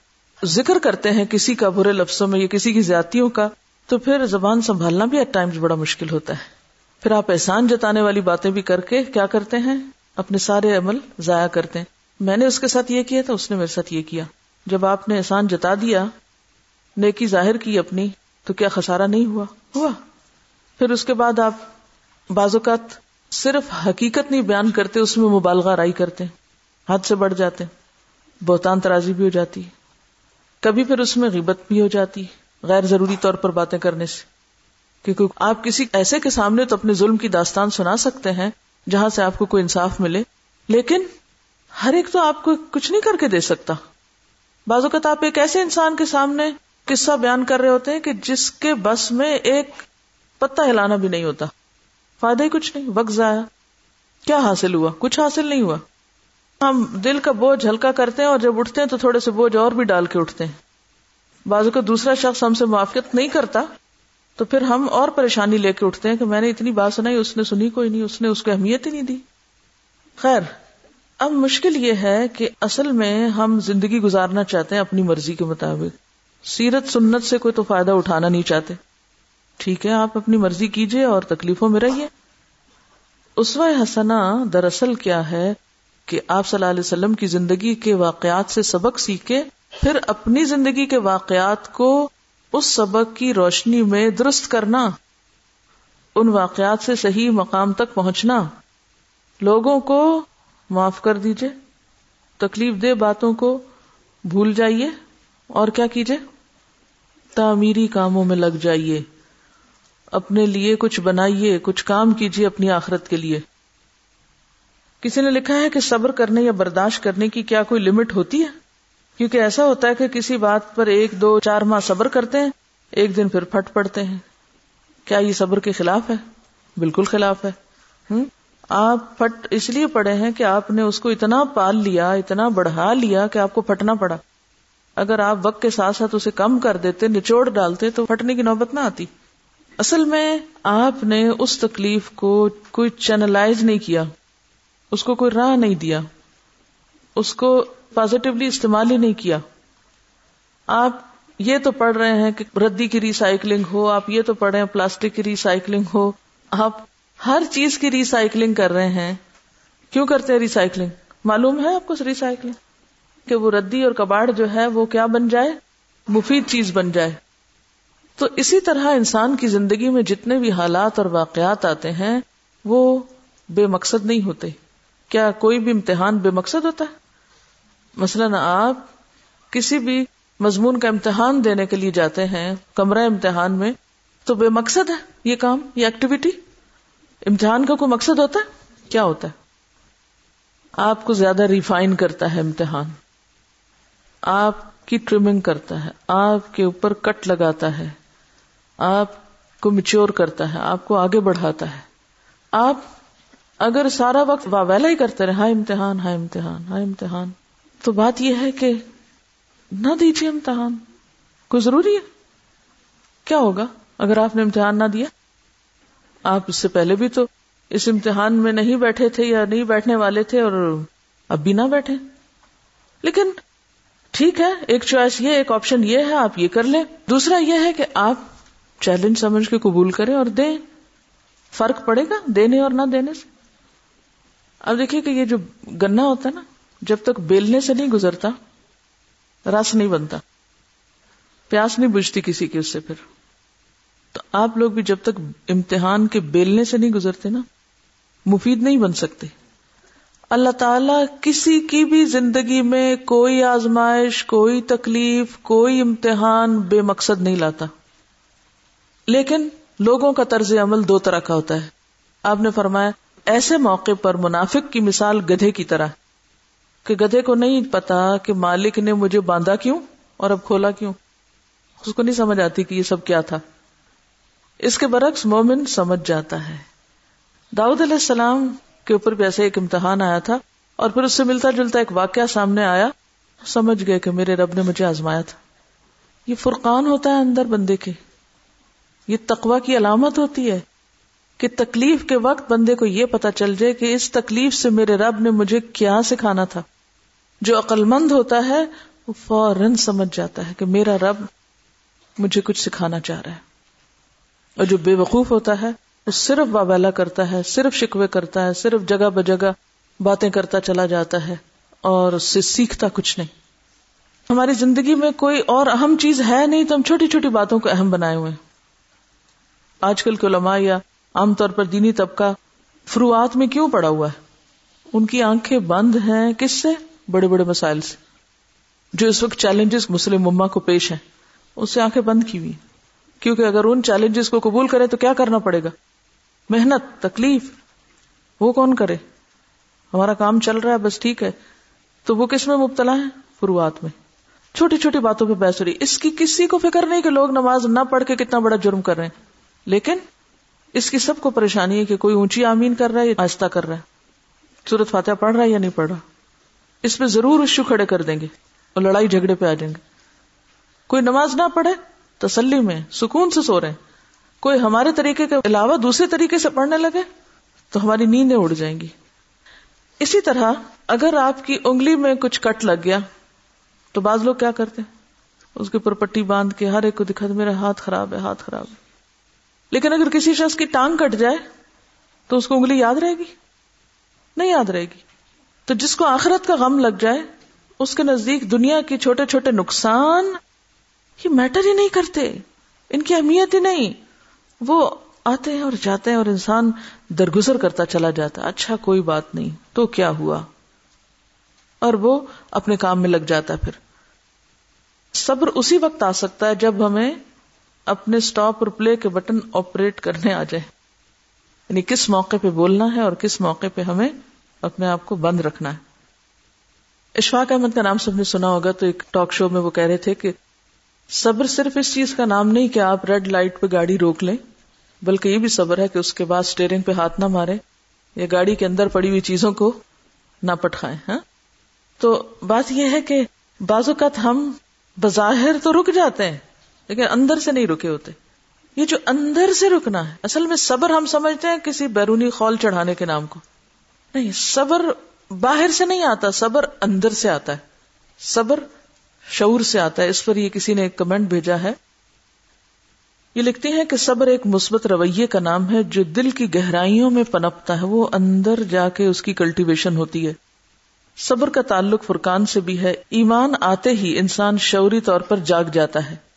S1: ذکر کرتے ہیں کسی کا برے لفظوں میں یا کسی کی زیادتیوں کا، تو پھر زبان سنبھالنا بھی ایٹ ٹائمز بڑا مشکل ہوتا ہے۔ پھر آپ احسان جتانے والی باتیں بھی کر کے کیا کرتے ہیں؟ اپنے سارے عمل ضائع کرتے ہیں۔ میں نے اس کے ساتھ یہ کیا تھا، اس نے میرے ساتھ یہ کیا۔ جب آپ نے احسان جتا دیا، نیکی ظاہر کی اپنی، تو کیا خسارا نہیں ہوا؟ ہوا۔ پھر اس کے بعد آپ بعض اوقات صرف حقیقت نہیں بیان کرتے، اس میں مبالغہ رائی کرتے حد سے بڑھ جاتے بہتان ترازی بھی ہو جاتی کبھی پھر اس میں غیبت بھی ہو جاتی، غیر ضروری طور پر باتیں کرنے سے۔ کیونکہ آپ کسی ایسے کے سامنے تو اپنے ظلم کی داستان سنا سکتے ہیں جہاں سے آپ کو کوئی انصاف ملے، لیکن ہر ایک تو آپ کو کچھ نہیں کر کے دے سکتا۔ بعض اوقات آپ ایک ایسے انسان کے سامنے قصہ بیان کر رہے ہوتے ہیں کہ جس کے بس میں ایک پتا ہلانا بھی نہیں ہوتا۔ فائدہ ہی کچھ نہیں، وقت ضائع۔ کیا حاصل ہوا؟ کچھ حاصل نہیں ہوا۔ ہم دل کا بوجھ ہلکا کرتے ہیں اور جب اٹھتے ہیں تو تھوڑے سے بوجھ اور بھی ڈال کے اٹھتے ہیں۔ بازو کا دوسرا شخص ہم سے موافقت نہیں کرتا تو پھر ہم اور پریشانی لے کے اٹھتے ہیں کہ میں نے اتنی بات سنائی، اس نے سنی کوئی نہیں، اس نے اس کو اہمیت ہی نہیں دی۔ خیر، اب مشکل یہ ہے کہ اصل میں ہم زندگی گزارنا چاہتے ہیں اپنی مرضی کے مطابق۔ سیرت سنت سے کوئی تو فائدہ اٹھانا نہیں چاہتے۔ ٹھیک ہے، آپ اپنی مرضی کیجیے اور تکلیفوں میں رہیے۔ اسوا حسنا دراصل کیا ہے کہ آپ صلی اللہ علیہ وسلم کی زندگی کے واقعات سے سبق سیکھے پھر اپنی زندگی کے واقعات کو اس سبق کی روشنی میں درست کرنا، ان واقعات سے صحیح مقام تک پہنچنا۔ لوگوں کو معاف کر دیجیے تکلیف دہ باتوں کو بھول جائیے، اور کیا کیجیے تعمیری کاموں میں لگ جائیے۔ اپنے لیے کچھ بنائیے، کچھ کام کیجیے اپنی آخرت کے لیے۔ کسی نے لکھا ہے کہ صبر کرنے یا برداشت کرنے کی کیا کوئی لمٹ ہوتی ہے؟ کیونکہ ایسا ہوتا ہے کہ کسی بات پر ایک، دو، چار ماہ صبر کرتے ہیں، ایک دن پھر پھٹ پڑتے ہیں۔ کیا یہ صبر کے خلاف ہے؟ بالکل خلاف ہے۔ آپ پھٹ، اس لیے پڑے ہیں کہ آپ نے اس کو اتنا پال لیا، اتنا بڑھا لیا کہ آپ کو پھٹنا پڑا۔ اگر آپ وقت کے ساتھ ساتھ اسے کم کر دیتے، نچوڑ ڈالتے، تو پھٹنے کی نوبت نہ آتی۔ اصل میں آپ نے اس تکلیف کو کوئی چینلائز نہیں کیا۔ اس کو کوئی راہ نہیں دیا، اس کو پازیٹیولی استعمال ہی نہیں کیا۔ آپ یہ تو پڑھ رہے ہیں کہ ردی کی ریسائکلنگ ہو، آپ یہ تو پڑھ رہے ہیں پلاسٹک کی ریسائکلنگ ہو۔ آپ ہر چیز کی ریسائکلنگ کر رہے ہیں۔ کیوں کرتے ہیں ریسائکلنگ معلوم ہے آپ کو ریسائکلنگ کہ وہ ردی اور کباڑ جو ہے وہ کیا بن جائے؟ مفید چیز بن جائے۔ تو اسی طرح انسان کی زندگی میں جتنے بھی حالات اور واقعات آتے ہیں، وہ بے مقصد نہیں ہوتے۔ کیا کوئی بھی امتحان بے مقصد ہوتا ہے؟ مثلاً آپ کسی بھی مضمون کا امتحان دینے کے لیے جاتے ہیں، کمرہ امتحان میں، تو بے مقصد ہے یہ کام، یہ ایکٹیویٹی امتحان کا کوئی مقصد ہوتا ہے؟ کیا ہوتا ہے؟ آپ کو زیادہ ریفائن کرتا ہے امتحان۔ آپ کی ٹریمنگ کرتا ہے، آپ کے اوپر کٹ لگاتا ہے، آپ کو میچور کرتا ہے، آپ کو آگے بڑھاتا ہے۔ آپ اگر سارا وقت واویلا ہی کرتے رہے ہائی امتحان ہائی امتحان ہائی امتحان، تو بات یہ ہے کہ نہ دیجیے امتحان، کوئی ضروری ہے؟ کیا ہوگا اگر آپ نے امتحان نہ دیا؟ آپ اس سے پہلے بھی تو اس امتحان میں نہیں بیٹھے تھے یا نہیں بیٹھنے والے تھے اور اب بھی نہ بیٹھے۔ لیکن ٹھیک ہے، ایک چوائس یہ، ایک آپشن یہ ہے، آپ یہ کر لیں۔ دوسرا یہ ہے کہ آپ چیلنج سمجھ کے قبول کریں اور دیں۔ فرق پڑے گا، دینے اور نہ دینے سے۔ اب دیکھیے کہ یہ جو گنا ہوتا ہے نا، جب تک بیلنے سے نہیں گزرتا، رس نہیں بنتا، پیاس نہیں بجتی کسی کی اس سے پھر۔ تو آپ لوگ بھی جب تک امتحان کے بیلنے سے نہیں گزرتے نا، مفید نہیں بن سکتے۔ اللہ تعالی کسی کی بھی زندگی میں کوئی آزمائش، کوئی تکلیف، کوئی امتحان بے مقصد نہیں لاتا۔ لیکن لوگوں کا طرز عمل دو طرح کا ہوتا ہے۔ آپ نے فرمایا ایسے موقع پر منافق کی مثال گدھے کی طرح کہ گدھے کو نہیں پتا کہ مالک نے مجھے باندھا کیوں اور اب کھولا کیوں۔ اس کو نہیں سمجھ آتی کہ یہ سب کیا تھا۔ اس کے برعکس مومن سمجھ جاتا ہے۔ داؤد علیہ السلام کے اوپر بھی ایسے ایک امتحان آیا تھا اور پھر اس سے ملتا جلتا ایک واقعہ سامنے آیا۔ سمجھ گئے کہ میرے رب نے مجھے آزمایا تھا۔ یہ فرقان ہوتا ہے اندر بندے کے۔ یہ تقوا کی علامت ہوتی ہے۔ کہ تکلیف کے وقت بندے کو یہ پتا چل جائے کہ اس تکلیف سے میرے رب نے مجھے کیا سکھانا تھا۔ جو عقل مند ہوتا ہے، وہ فوراً سمجھ جاتا ہے کہ میرا رب مجھے کچھ سکھانا چاہ رہا ہے۔ اور جو بے وقوف ہوتا ہے، وہ صرف وابیلا کرتا ہے، صرف شکوے کرتا ہے، صرف جگہ بجگہ باتیں کرتا چلا جاتا ہے اور اس سے سیکھتا کچھ نہیں۔ ہماری زندگی میں کوئی اور اہم چیز ہے نہیں تو ہم چھوٹی چھوٹی باتوں کو اہم بنائے ہوئے آج کل کے علماء یا عام طور پر دینی طبقہ فروعات میں کیوں پڑا ہوا ہے؟ ان کی آنکھیں بند ہیں کس سے؟ بڑے بڑے مسائل سے۔ جو اس وقت چیلنجز مسلم مما کو پیش ہیں، اس سے آنکھیں بند کی ہوئی کیونکہ اگر ان چیلنجز کو قبول کرے تو کیا کرنا پڑے گا؟ محنت، تکلیف، وہ کون کرے؟ ہمارا کام چل رہا ہے، بس ٹھیک ہے۔ تو وہ کس میں مبتلا ہے فروعات میں۔ چھوٹی چھوٹی باتوں پہ بحث ہو رہی۔ اس کی کسی کو فکر نہیں کہ لوگ نماز نہ پڑھ کے کتنا بڑا جرم کر رہے ہیں۔ لیکن اس کی سب کو پریشانی ہے کہ کوئی اونچی آمین کر رہا ہے یا آہستہ کر رہا ہے۔ سورت فاتحہ پڑھ رہا ہے یا نہیں پڑھ رہا؟ اس پہ ضرور اشو کھڑے کر دیں گے اور لڑائی جھگڑے پہ آ جائیں گے۔ کوئی نماز نہ پڑھے، تسلی میں، سکون سے سو رہے ہیں۔ کوئی ہمارے طریقے کے علاوہ دوسرے طریقے سے پڑھنے لگے، تو ہماری نیندیں اڑ جائیں گی۔ اسی طرح اگر آپ کی انگلی میں کچھ کٹ لگ گیا، تو بعض لوگ کیا کرتے اس کے اوپر پٹی باندھ کے ہر ایک کو دکھا میرا ہاتھ خراب ہے، ہاتھ خراب ہے۔ لیکن اگر کسی شخص کی ٹانگ کٹ جائے تو اس کو انگلی یاد رہے گی؟ نہیں یاد رہے گی۔ تو جس کو آخرت کا غم لگ جائے، اس کے نزدیک دنیا کے چھوٹے چھوٹے نقصان یہ میٹر ہی نہیں کرتے۔ ان کی اہمیت ہی نہیں۔ وہ آتے ہیں اور جاتے ہیں اور انسان درگزر کرتا چلا جاتا۔ اچھا کوئی بات نہیں۔ تو کیا ہوا؟ اور وہ اپنے کام میں لگ جاتا پھر۔ صبر اسی وقت آ سکتا ہے جب ہمیں اپنے اسٹاپ اور پلے کے بٹن آپریٹ کرنے آ جائے یعنی کس موقع پہ بولنا ہے اور کس موقع پہ ہمیں اپنے آپ کو بند رکھنا ہے۔ اشفاق احمد کا نام سب نے سنا ہوگا تو ایک ٹاک شو میں وہ کہہ رہے تھے کہ صبر صرف اس چیز کا نام نہیں کہ آپ ریڈ لائٹ پہ گاڑی روک لیں، بلکہ یہ بھی صبر ہے کہ اس کے بعد اسٹیئرنگ پہ ہاتھ نہ مارے یا گاڑی کے اندر پڑی ہوئی چیزوں کو نہ پٹکھائیں ہاں؟ تو بات یہ ہے کہ بعض اوقات ہم بظاہر تو رک جاتے ہیں لیکن اندر سے نہیں رکے ہوتے۔ یہ جو اندر سے رکنا ہے، اصل میں صبر ہم سمجھتے ہیں کسی بیرونی خول چڑھانے کے نام کو۔ نہیں، صبر باہر سے نہیں آتا، صبر اندر سے آتا ہے۔ صبر شعور سے آتا ہے۔ اس پر یہ کسی نے ایک کمنٹ بھیجا ہے۔ یہ لکھتے ہیں کہ صبر ایک مثبت رویے کا نام ہے، جو دل کی گہرائیوں میں پنپتا ہے۔ وہ اندر جا کے اس کی کلٹیویشن ہوتی ہے۔ صبر کا تعلق فرقان سے بھی ہے۔ ایمان آتے ہی انسان شعوری طور پر جاگ جاتا ہے۔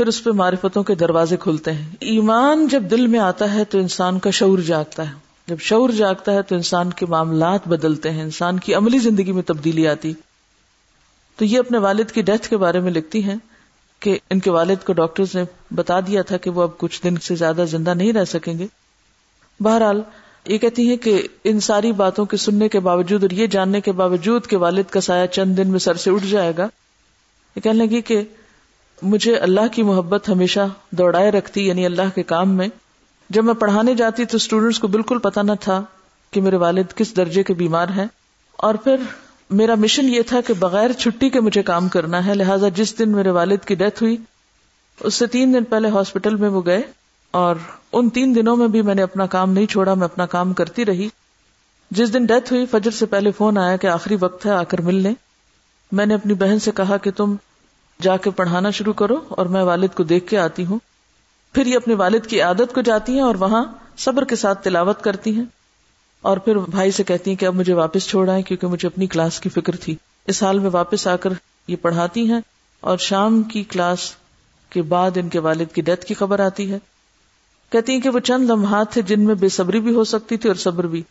S1: پھر اس پہ معرفتوں کے دروازے کھلتے ہیں۔ ایمان جب دل میں آتا ہے تو انسان کا شعور جاگتا ہے۔ جب شعور جاگتا ہے تو انسان کے معاملات بدلتے ہیں، انسان کی عملی زندگی میں تبدیلی آتی۔ تو یہ اپنے والد کی ڈیتھ کے بارے میں لکھتی ہیں کہ ان کے والد کو ڈاکٹر نے بتا دیا تھا کہ وہ اب کچھ دن سے زیادہ زندہ نہیں رہ سکیں گے۔ بہرحال یہ کہتی ہیں کہ ان ساری باتوں کے سننے کے باوجود اور یہ جاننے کے باوجود کہ والد کا سایہ چند دن میں سر سے اٹھ جائے گا، یہ کہنے لگی کہ مجھے اللہ کی محبت ہمیشہ دوڑائے رکھتی یعنی اللہ کے کام میں۔ جب میں پڑھانے جاتی تو اسٹوڈینٹس کو بالکل پتا نہ تھا کہ میرے والد کس درجے کے بیمار ہیں۔ اور پھر میرا مشن یہ تھا کہ بغیر چھٹی کے مجھے کام کرنا ہے، لہٰذا جس دن میرے والد کی ڈیتھ ہوئی، اس سے تین دن پہلے ہاسپٹل میں وہ گئے۔ اور ان تین دنوں میں بھی میں نے اپنا کام نہیں چھوڑا، میں اپنا کام کرتی رہی۔ جس دن ڈیتھ ہوئی، فجر سے پہلے فون آیا کہ آخری وقت ہے، آ کر مل لیں میں نے اپنی بہن سے کہا کہ تم جا کے پڑھانا شروع کرو اور میں والد کو دیکھ کے آتی ہوں۔ پھر یہ اپنے والد کی عادت کو جاتی ہیں اور وہاں صبر کے ساتھ تلاوت کرتی ہیں۔ اور پھر بھائی سے کہتی ہیں کہ اب مجھے واپس چھوڑ آئے کیونکہ مجھے اپنی کلاس کی فکر تھی۔ اس حال میں واپس آ کر یہ پڑھاتی ہیں اور شام کی کلاس کے بعد ان کے والد کی ڈیتھ کی خبر آتی ہے۔ کہتی ہیں کہ وہ چند لمحات تھے جن میں بے صبری بھی ہو سکتی تھی اور صبر بھی۔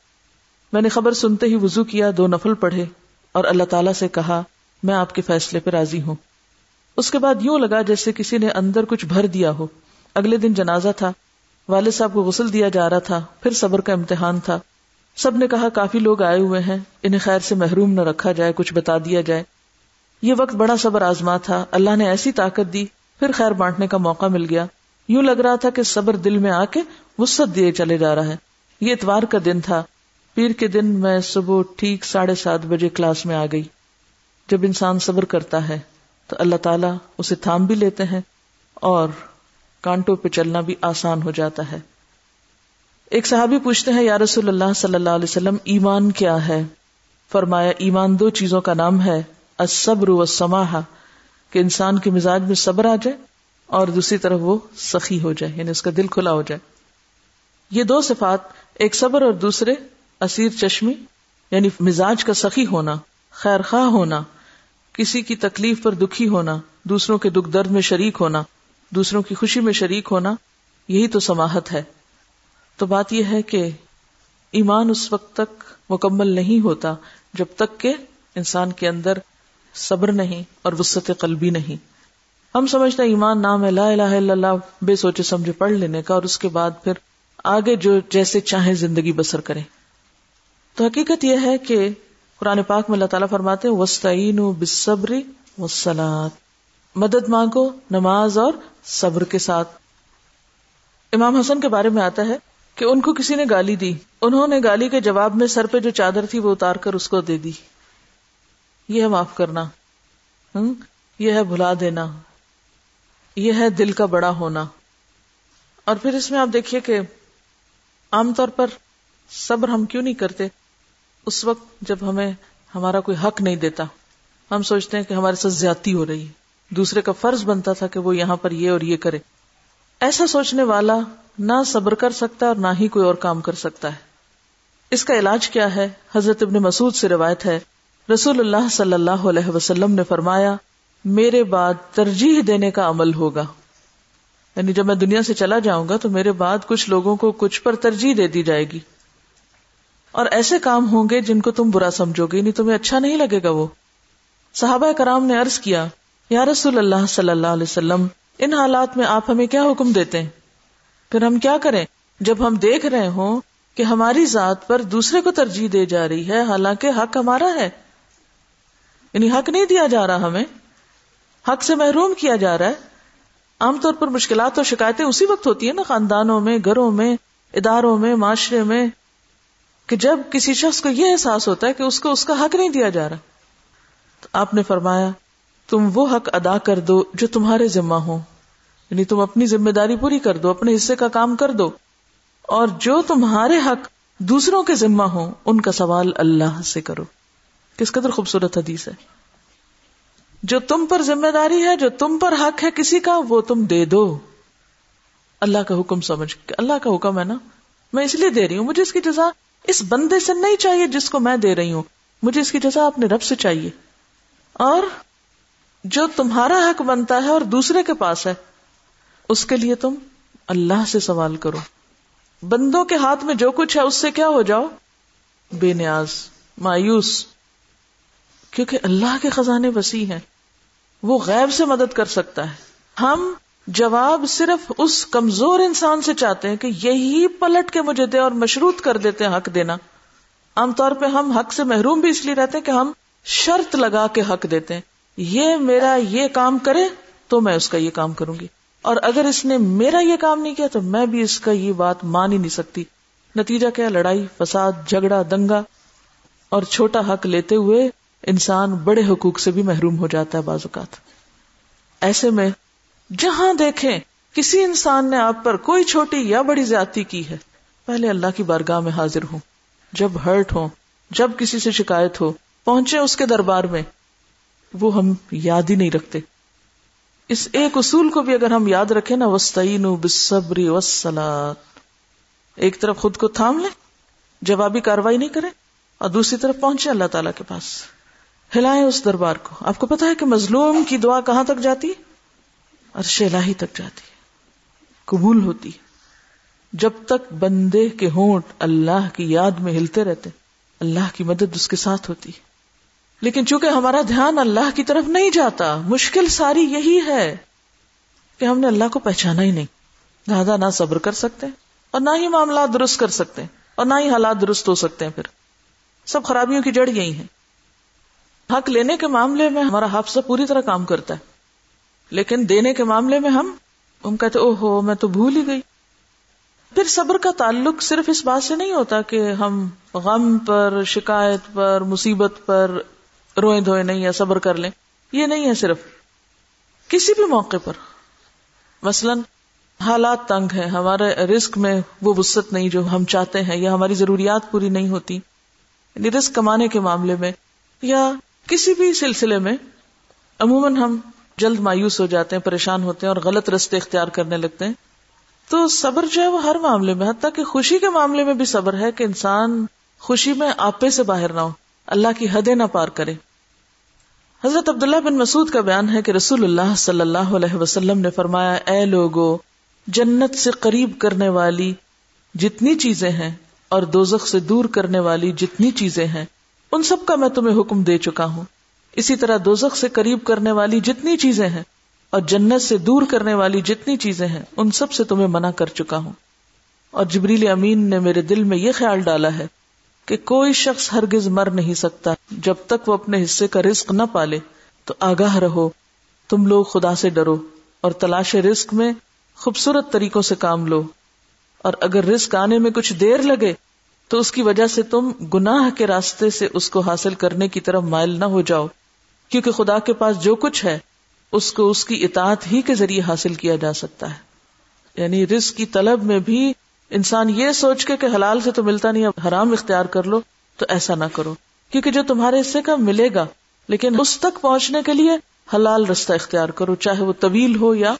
S1: میں نے خبر سنتے ہی وضو کیا، دو نفل پڑھے اور اللہ تعالیٰ سے کہا، میں آپ کے فیصلے پہ راضی ہوں۔ اس کے بعد یوں لگا جیسے کسی نے اندر کچھ بھر دیا ہو۔ اگلے دن جنازہ تھا۔ والد صاحب کو غسل دیا جا رہا تھا۔ پھر صبر کا امتحان تھا۔ سب نے کہا، کافی لوگ آئے ہوئے ہیں۔ انہیں خیر سے محروم نہ رکھا جائے، کچھ بتا دیا جائے۔ یہ وقت بڑا صبر آزما تھا۔ اللہ نے ایسی طاقت دی، پھر خیر بانٹنے کا موقع مل گیا۔ یوں لگ رہا تھا کہ صبر دل میں آ کے وسط دیے چلے جا رہا ہے۔ یہ اتوار کا دن تھا۔ پیر کے دن میں صبح ٹھیک ساڑھے سات بجے کلاس میں آ گئی۔ جب انسان صبر کرتا ہے۔ تو اللہ تعالیٰ اسے تھام بھی لیتے ہیں اور کانٹوں پہ چلنا بھی آسان ہو جاتا ہے۔ ایک صحابی پوچھتے ہیں، یا رسول اللہ صلی اللہ علیہ وسلم، ایمان کیا ہے؟ فرمایا، ایمان دو چیزوں کا نام ہے، الصبر والسماحہ کہ انسان کے مزاج میں صبر آ جائے اور دوسری طرف وہ سخی ہو جائے یعنی اس کا دل کھلا ہو جائے۔ یہ دو صفات، ایک صبر اور دوسرے اسیر چشمی یعنی مزاج کا سخی ہونا، خیر خواہ ہونا۔ کسی کی تکلیف پر دکھی ہونا، دوسروں کے دکھ درد میں شریک ہونا، دوسروں کی خوشی میں شریک ہونا، یہی تو سماہت ہے۔ تو بات یہ ہے کہ ایمان اس وقت تک مکمل نہیں ہوتا جب تک کہ انسان کے اندر صبر نہیں اور وسط قلبی نہیں۔ ہم سمجھتے ہیں ایمان نام ہے، لا الہ الا اللہ، بے سوچے سمجھے پڑھ لینے کا، اور اس کے بعد پھر آگے جو جیسے چاہیں زندگی بسر کریں۔ تو حقیقت یہ ہے کہ قرآن پاک میں اللہ تعالیٰ فرماتے ہیں وسطین بصبری وسلات مدد مانگو نماز اور صبر کے ساتھ۔ امام حسن کے بارے میں آتا ہے کہ ان کو کسی نے گالی دی۔ انہوں نے گالی کے جواب میں سر پہ جو چادر تھی وہ اتار کر اس کو دے دی۔ یہ ہے معاف کرنا۔ یہ ہے بھلا دینا۔ یہ ہے دل کا بڑا ہونا۔ اور پھر اس میں آپ دیکھیے کہ عام طور پر صبر ہم کیوں نہیں کرتے؟ اس وقت جب ہمیں ہمارا کوئی حق نہیں دیتا، ہم سوچتے ہیں کہ ہمارے ساتھ زیادتی ہو رہی ہے۔ دوسرے کا فرض بنتا تھا کہ وہ یہاں پر یہ اور یہ کرے۔ ایسا سوچنے والا نہ صبر کر سکتا اور نہ ہی کوئی اور کام کر سکتا ہے۔ اس کا علاج کیا ہے؟ حضرت ابن مسعود سے روایت ہے۔ رسول اللہ صلی اللہ علیہ وسلم نے فرمایا، میرے بعد ترجیح دینے کا عمل ہوگا۔ یعنی جب میں دنیا سے چلا جاؤں گا تو میرے بعد کچھ لوگوں کو کچھ پر ترجیح دے دی جائے گی۔ اور ایسے کام ہوں گے جن کو تم برا سمجھو گے نہیں تمہیں اچھا نہیں لگے گا وہ۔ صحابہ کرام نے عرض کیا، یا رسول اللہ صلی اللہ علیہ وسلم، ان حالات میں آپ ہمیں کیا حکم دیتے ہیں؟ پھر ہم کیا کریں؟ جب ہم دیکھ رہے ہوں کہ ہماری ذات پر دوسرے کو ترجیح دے جا رہی ہے، حالانکہ حق ہمارا ہے۔ یعنی حق نہیں دیا جا رہا ہمیں، حق سے محروم کیا جا رہا ہے۔ عام طور پر مشکلات اور شکایتیں اسی وقت ہوتی ہیں نا، خاندانوں میں، گھروں میں، اداروں میں، معاشرے میں۔ کہ جب کسی شخص کو یہ احساس ہوتا ہے کہ اس کو اس کا حق نہیں دیا جا رہا، تو آپ نے فرمایا، تم وہ حق ادا کر دو جو تمہارے ذمہ ہو۔ یعنی تم اپنی ذمہ داری پوری کر دو، اپنے حصے کا کام کر دو۔ اور جو تمہارے حق دوسروں کے ذمہ ہو ان کا سوال اللہ سے کرو۔ کس قدر خوبصورت حدیث ہے۔ جو تم پر ذمہ داری ہے، جو تم پر حق ہے کسی کا، وہ تم دے دو۔ اللہ کا حکم سمجھ اللہ کا حکم ہے نا، میں اس لیے دے رہی ہوں، مجھے اس کی جزا اس بندے سے نہیں چاہیے جس کو میں دے رہی ہوں۔ مجھے اس کی جزا اپنے رب سے چاہیے۔ اور جو تمہارا حق بنتا ہے اور دوسرے کے پاس ہے، اس کے لیے تم اللہ سے سوال کرو۔ بندوں کے ہاتھ میں جو کچھ ہے، اس سے کیا ہو جاؤ؟ بے نیاز، مایوس۔ کیونکہ اللہ کے خزانے وسیع ہیں۔ وہ غیب سے مدد کر سکتا ہے۔ ہم جواب صرف اس کمزور انسان سے چاہتے ہیں کہ یہی پلٹ کے مجھے دے اور مشروط کر دیتے ہیں حق دینا۔ عام طور پہ ہم حق سے محروم بھی اس لیے رہتے ہیں کہ ہم شرط لگا کے حق دیتے ہیں۔ یہ میرا یہ کام کرے تو میں اس کا یہ کام کروں گی۔ اور اگر اس نے میرا یہ کام نہیں کیا تو میں بھی اس کا یہ بات مان ہی نہیں سکتی۔ نتیجہ کیا؟ لڑائی، فساد، جھگڑا، دنگا۔ اور چھوٹا حق لیتے ہوئے انسان بڑے حقوق سے بھی محروم ہو جاتا ہے بعض اوقات۔ ایسے میں جہاں دیکھیں کسی انسان نے آپ پر کوئی چھوٹی یا بڑی زیادتی کی ہے، پہلے اللہ کی بارگاہ میں حاضر ہوں۔ جب ہرٹ ہو جب کسی سے شکایت ہو، پہنچے اس کے دربار میں، وہ ہم یاد ہی نہیں رکھتے۔ اس ایک اصول کو بھی اگر ہم یاد رکھیں نا وسطین بصبری وسلات ایک طرف خود کو تھام لیں، جوابی کاروائی نہیں کریں، اور دوسری طرف پہنچے اللہ تعالی کے پاس۔ ہلائیں اس دربار کو۔ آپ کو پتا ہے کہ مظلوم کی دعا کہاں تک جاتی عرش الہی تک جاتی ہے۔ قبول ہوتی جب تک بندے کے ہونٹ اللہ کی یاد میں ہلتے رہتے، اللہ کی مدد اس کے ساتھ ہوتی لیکن چونکہ ہمارا دھیان اللہ کی طرف نہیں جاتا، مشکل ساری یہی ہے کہ ہم نے اللہ کو پہچانا ہی نہیں۔ لہٰذا نہ صبر کر سکتے اور نہ ہی معاملات درست کر سکتے اور نہ ہی حالات درست ہو سکتے ہیں۔ پھر سب خرابیوں کی جڑ یہی ہے حق لینے کے معاملے میں ہمارا حافظہ پوری طرح کام کرتا ہے۔ لیکن دینے کے معاملے میں ہم ہم کہتے او ہو میں تو بھول ہی گئی۔ پھر صبر کا تعلق صرف اس بات سے نہیں ہوتا کہ ہم غم پر، شکایت پر، مصیبت پر روئے دھوئے نہیں یا صبر کر لیں۔ یہ نہیں ہے صرف کسی بھی موقع پر۔ مثلا، حالات تنگ ہیں، ہمارے رسک میں وہ وسط نہیں جو ہم چاہتے ہیں یا ہماری ضروریات پوری نہیں ہوتی۔ یعنی رسک کمانے کے معاملے میں یا کسی بھی سلسلے میں، عموماً ہم جلد مایوس ہو جاتے ہیں، پریشان ہوتے ہیں اور غلط رستے اختیار کرنے لگتے ہیں۔ تو صبر جو ہے وہ ہر معاملے میں، حتیٰ کہ خوشی کے معاملے میں بھی صبر ہے کہ انسان خوشی میں آپے سے باہر نہ ہو، اللہ کی حدیں نہ پار کرے۔ حضرت عبداللہ بن مسعود کا بیان ہے کہ رسول اللہ صلی اللہ علیہ وسلم نے فرمایا، اے لوگو، جنت سے قریب کرنے والی جتنی چیزیں ہیں اور دوزخ سے دور کرنے والی جتنی چیزیں ہیں، ان سب کا میں تمہیں حکم دے چکا ہوں۔ اسی طرح دوزخ سے قریب کرنے والی جتنی چیزیں ہیں اور جنت سے دور کرنے والی جتنی چیزیں ہیں، ان سب سے تمہیں منع کر چکا ہوں۔ اور جبریل امین نے میرے دل میں یہ خیال ڈالا ہے کہ کوئی شخص ہرگز مر نہیں سکتا۔ جب تک وہ اپنے حصے کا رزق نہ پالے، تو آگاہ رہو۔ تم لوگ خدا سے ڈرو اور تلاش رزق میں خوبصورت طریقوں سے کام لو۔ اور اگر رزق آنے میں کچھ دیر لگے، تو اس کی وجہ سے تم گناہ کے راستے سے اس کو حاصل کرنے کی طرف مائل نہ ہو جاؤ۔ کیونکہ خدا کے پاس جو کچھ ہے، اس کو اس کی اطاعت ہی کے ذریعے حاصل کیا جا سکتا ہے۔ یعنی رزق کی طلب میں بھی انسان یہ سوچ کے کہ حلال سے تو ملتا نہیں، اب حرام اختیار کر لو، تو ایسا نہ کرو۔ کیونکہ جو تمہارے حصے کا ملے گا، لیکن اس تک پہنچنے کے لیے حلال رستہ اختیار کرو، چاہے وہ طویل ہو یا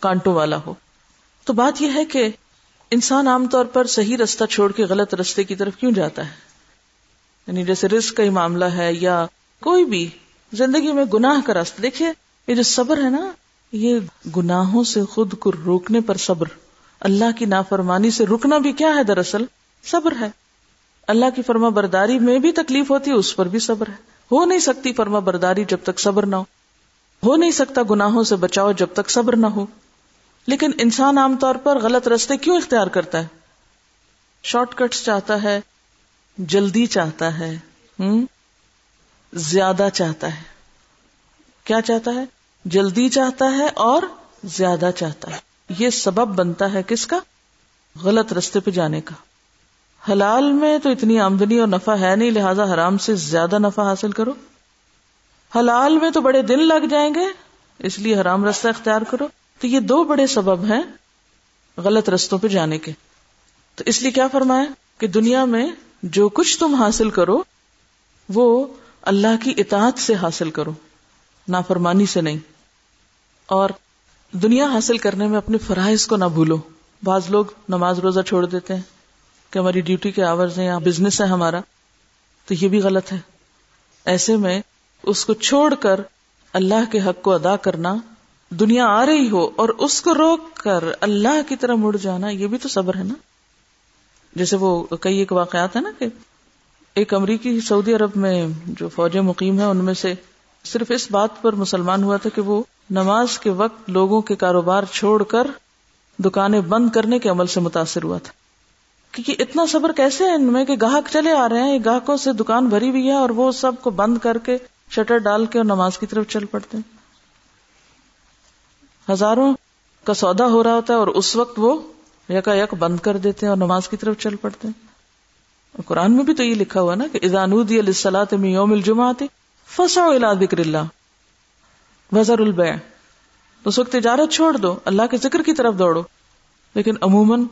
S1: کانٹوں والا ہو۔ تو بات یہ ہے کہ انسان عام طور پر صحیح رستہ چھوڑ کے غلط رستے کی طرف کیوں جاتا ہے؟ یعنی جیسے رسک کا ہی معاملہ ہے یا کوئی بھی زندگی میں گناہ کا راستہ۔ دیکھیے، یہ جو صبر ہے نا، یہ گناہوں سے خود کو روکنے پر صبر۔ اللہ کی نافرمانی سے رکنا بھی کیا ہے دراصل؟ صبر ہے۔ اللہ کی فرما برداری میں بھی تکلیف ہوتی ہے، اس پر بھی صبر ہے۔ ہو نہیں سکتی فرما برداری جب تک صبر نہ ہو۔ ہو نہیں سکتا گناہوں سے بچاؤ جب تک صبر نہ ہو۔ لیکن انسان عام طور پر غلط رستے کیوں اختیار کرتا ہے؟ شارٹ کٹس چاہتا ہے، جلدی چاہتا ہے۔ ہوں زیادہ چاہتا ہے۔ کیا چاہتا ہے؟ جلدی چاہتا ہے اور زیادہ چاہتا ہے۔ یہ سبب بنتا ہے کس کا؟ غلط رستے پہ جانے کا۔ حلال میں تو اتنی آمدنی اور نفع ہے نہیں، لہذا حرام سے زیادہ نفع حاصل کرو۔ حلال میں تو بڑے دن لگ جائیں گے، اس لیے حرام رستہ اختیار کرو۔ تو یہ دو بڑے سبب ہیں غلط رستوں پہ جانے کے۔ تو اس لیے کیا فرمایا؟ کہ دنیا میں جو کچھ تم حاصل کرو، وہ اللہ کی اطاعت سے حاصل کرو، نافرمانی سے نہیں۔ اور دنیا حاصل کرنے میں اپنے فرائض کو نہ بھولو۔ بعض لوگ نماز روزہ چھوڑ دیتے ہیں کہ ہماری ڈیوٹی کے آورز ہیں یا بزنس ہے ہمارا، تو یہ بھی غلط ہے۔ ایسے میں اس کو چھوڑ کر اللہ کے حق کو ادا کرنا، دنیا آ رہی ہو اور اس کو روک کر اللہ کی طرح مڑ جانا، یہ بھی تو صبر ہے نا۔ جیسے وہ کئی ایک واقعات ہے نا کہ ایک امریکی سعودی عرب میں جو فوجیں مقیم ہیں ان میں سے صرف اس بات پر مسلمان ہوا تھا کہ وہ نماز کے وقت لوگوں کے کاروبار چھوڑ کر دکانیں بند کرنے کے عمل سے متاثر ہوا تھا۔ کیونکہ اتنا صبر کیسے ہے ان میں کہ گاہک چلے آ رہے ہیں گاہکوں سے دکان بھری ہوئی ہے اور وہ سب کو بند کر کے شٹر ڈال کے اور نماز کی طرف چل پڑتے ہیں۔ ہزاروں کا سودا ہو رہا ہوتا ہے اور اس وقت وہ یکا یک بند کر دیتے ہیں اور نماز کی طرف چل پڑتے ہیں۔ قرآن میں بھی تو یہ لکھا ہوا نا کہ ادانودی علیہ میں یوم الجمہ آتی فسا ذکر اللہ. وزر البیع. اس وقت تجارت چھوڑ دو، اللہ کے ذکر کی طرف دوڑو. لیکن عموماً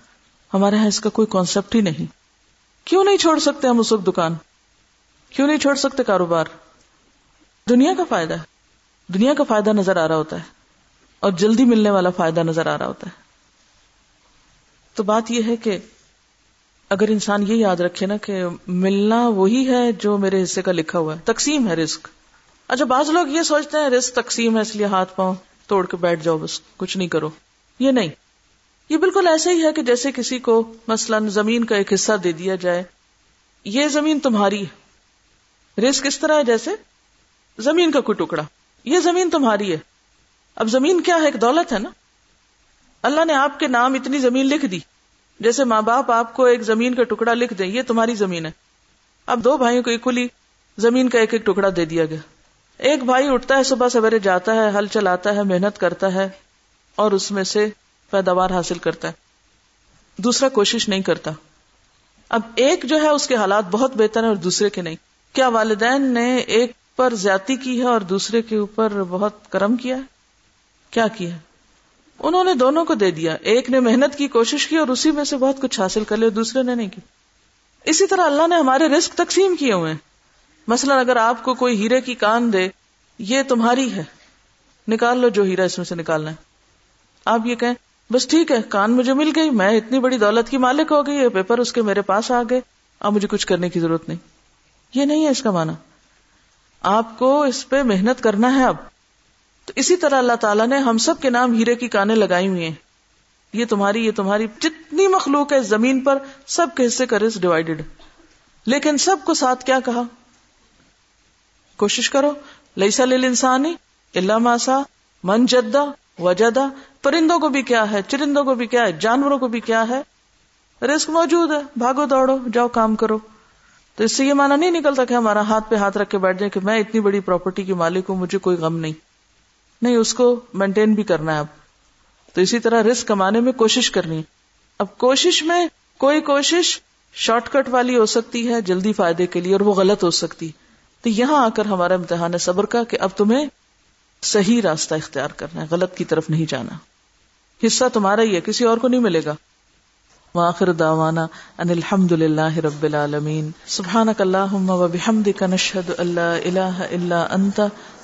S1: ہمارے یہاں اس کا کوئی کانسیپٹ ہی نہیں. کیوں نہیں چھوڑ سکتے ہم اس وقت دکان؟ کیوں نہیں چھوڑ سکتے کاروبار؟ دنیا کا فائدہ. ہے دنیا کا فائدہ نظر آ رہا ہوتا ہے. اور جلدی ملنے والا فائدہ نظر آ رہا ہوتا ہے. تو بات یہ ہے کہ اگر انسان یہ یاد رکھے نا کہ ملنا وہی ہے جو میرے حصے کا لکھا ہوا ہے، تقسیم ہے رسک اچھا بعض لوگ یہ سوچتے ہیں رسک تقسیم ہے، اس لیے ہاتھ پاؤں توڑ کے بیٹھ جاؤ، بس کچھ نہیں کرو۔ یہ نہیں۔ یہ بالکل ایسے ہی ہے کہ جیسے کسی کو مثلاً زمین کا ایک حصہ دے دیا جائے، یہ زمین تمہاری ہے۔ رسک اس طرح ہے جیسے زمین کا کوئی ٹکڑا۔ یہ زمین تمہاری ہے۔ اب زمین کیا ہے؟ ایک دولت ہے نا۔ اللہ نے آپ کے نام اتنی زمین لکھ دی۔ جیسے ماں باپ آپ کو ایک زمین کا ٹکڑا لکھ دیں، یہ تمہاری زمین ہے۔ اب دو بھائیوں کو اکولی زمین کا ایک ایک ٹکڑا دے دیا گیا۔ ایک بھائی اٹھتا ہے، صبح سویرے جاتا ہے، ہل چلاتا ہے، محنت کرتا ہے، اور اس میں سے پیداوار حاصل کرتا ہے۔ دوسرا کوشش نہیں کرتا۔ اب ایک جو ہے، اس کے حالات بہت بہتر ہیں اور دوسرے کے نہیں۔ کیا والدین نے ایک پر زیادتی کی ہے اور دوسرے کے اوپر بہت کرم کیا کیا کیا انہوں نے دونوں کو دے دیا۔ ایک نے محنت کی، کوشش کی اور اسی میں سے بہت کچھ حاصل کر لیا، دوسرے نے نہیں کی۔ اسی طرح اللہ نے ہمارے رسک تقسیم کیے ہوئے مثلا اگر آپ کو کوئی ہیرے کی کان دے، یہ تمہاری ہے۔ نکال لو جو ہیرا اس میں سے نکالنا ہے۔ آپ یہ کہیں، بس ٹھیک ہے، کان مجھے مل گئی، میں اتنی بڑی دولت کی مالک ہو گئی، یہ پیپر اس کے میرے پاس آ گئے، اب مجھے کچھ کرنے کی ضرورت نہیں۔ یہ نہیں ہے اس کا مانا آپ کو اس پہ محنت کرنا ہے اب۔ تو اسی طرح اللہ تعالیٰ نے ہم سب کے نام ہیرے کی کانیں لگائی ہوئی ہیں۔ یہ تمہاری یہ تمہاری جتنی مخلوق ہے زمین پر، سب کے حصے کا رسک ڈیوائڈیڈ لیکن سب کو ساتھ کیا کہا؟ کوشش کرو۔ لئیسا لل انسانی اللہ ماسا من جدا وجدا پرندوں کو بھی کیا ہے؟ چرندوں کو بھی کیا ہے؟ جانوروں کو بھی کیا ہے؟ رسک موجود ہے۔ بھاگو، دوڑو، جاؤ، کام کرو۔ تو اس سے یہ مانا نہیں نکلتا کہ ہمارا ہاتھ پہ ہاتھ رکھ کے بیٹھ جائے کہ میں اتنی بڑی پراپرٹی کی مالک ہوں، مجھے کوئی غم نہیں۔ نہیں، اس کو مینٹین بھی کرنا ہے اب۔ تو اسی طرح رسک کمانے میں کوشش کرنی۔ اب کوشش میں کوئی کوشش شارٹ کٹ والی ہو سکتی ہے جلدی فائدے کے لیے اور وہ غلط ہو سکتی۔ تو یہاں آ کر ہمارا امتحان ہے صبر کا کہ اب تمہیں صحیح راستہ اختیار کرنا ہے، غلط کی طرف نہیں جانا۔ حصہ تمہارا ہی ہے، کسی اور کو نہیں ملے گا۔ واخر دعوانا ان الحمد للہ رب العالمین۔ سبحانک اللہم و بحمدک، نشہد اللہ الہ الا انت۔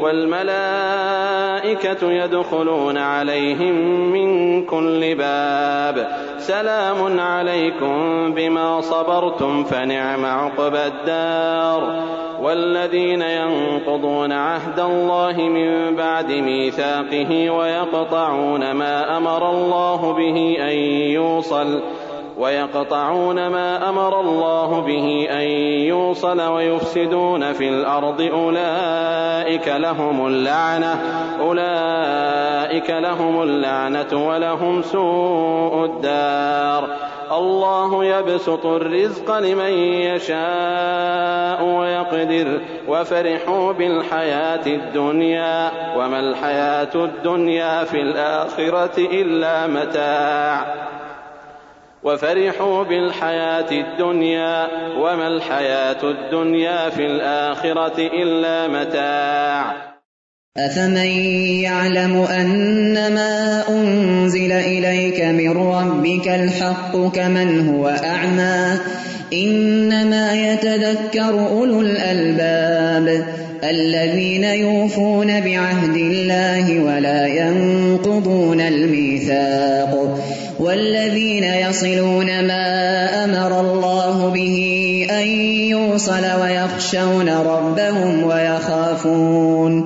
S3: والملائكة يدخلون عليهم من كل باب. سلام عليكم بما صبرتم فنعم عقبى الدار. والذين ينقضون عهد الله من بعد ميثاقه ويقطعون ما أمر الله به أن يوصل ويقطعون ما أمر الله به أن يوصل ويفسدون في الأرض. أولئك لهم اللعنة، أولئك لهم اللعنة ولهم سوء الدار. الله يبسط الرزق لمن يشاء ويقدر. وفرحوا بالحياة الدنيا، وما الحياة الدنيا في الآخرة إلا متاع. وفرحوا بالحياة الدنيا وما الحياة الدنيا في الآخرة إلا متاع.
S4: أفمن يعلم أنما أنزل إليك من ربك الحق كمن هو أعمى، إنما يتذكر أولو الألباب، الذين يوفون بعهد الله ولا ينقضون الميثاق. والذين يصلون ما أمر الله به أن يوصل ويخشون ربهم ويخافون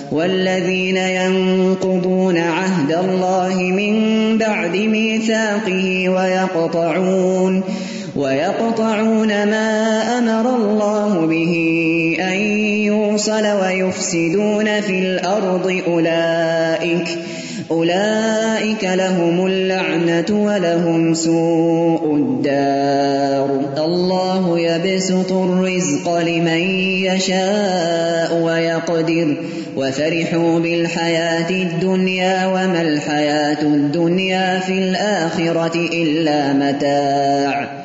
S4: والذين ينقضون عهد الله من بعد ميثاقه ويقطعون ويقطعون ما أمر الله به أن يوصل ويفسدون في الأرض أولئك أولئك لهم اللعنة ولهم سوء الدار الله يبسط الرزق لمن يشاء ويقدر وفرحوا بالحياة الدنيا وما الحياة الدنيا في الآخرة إلا متاع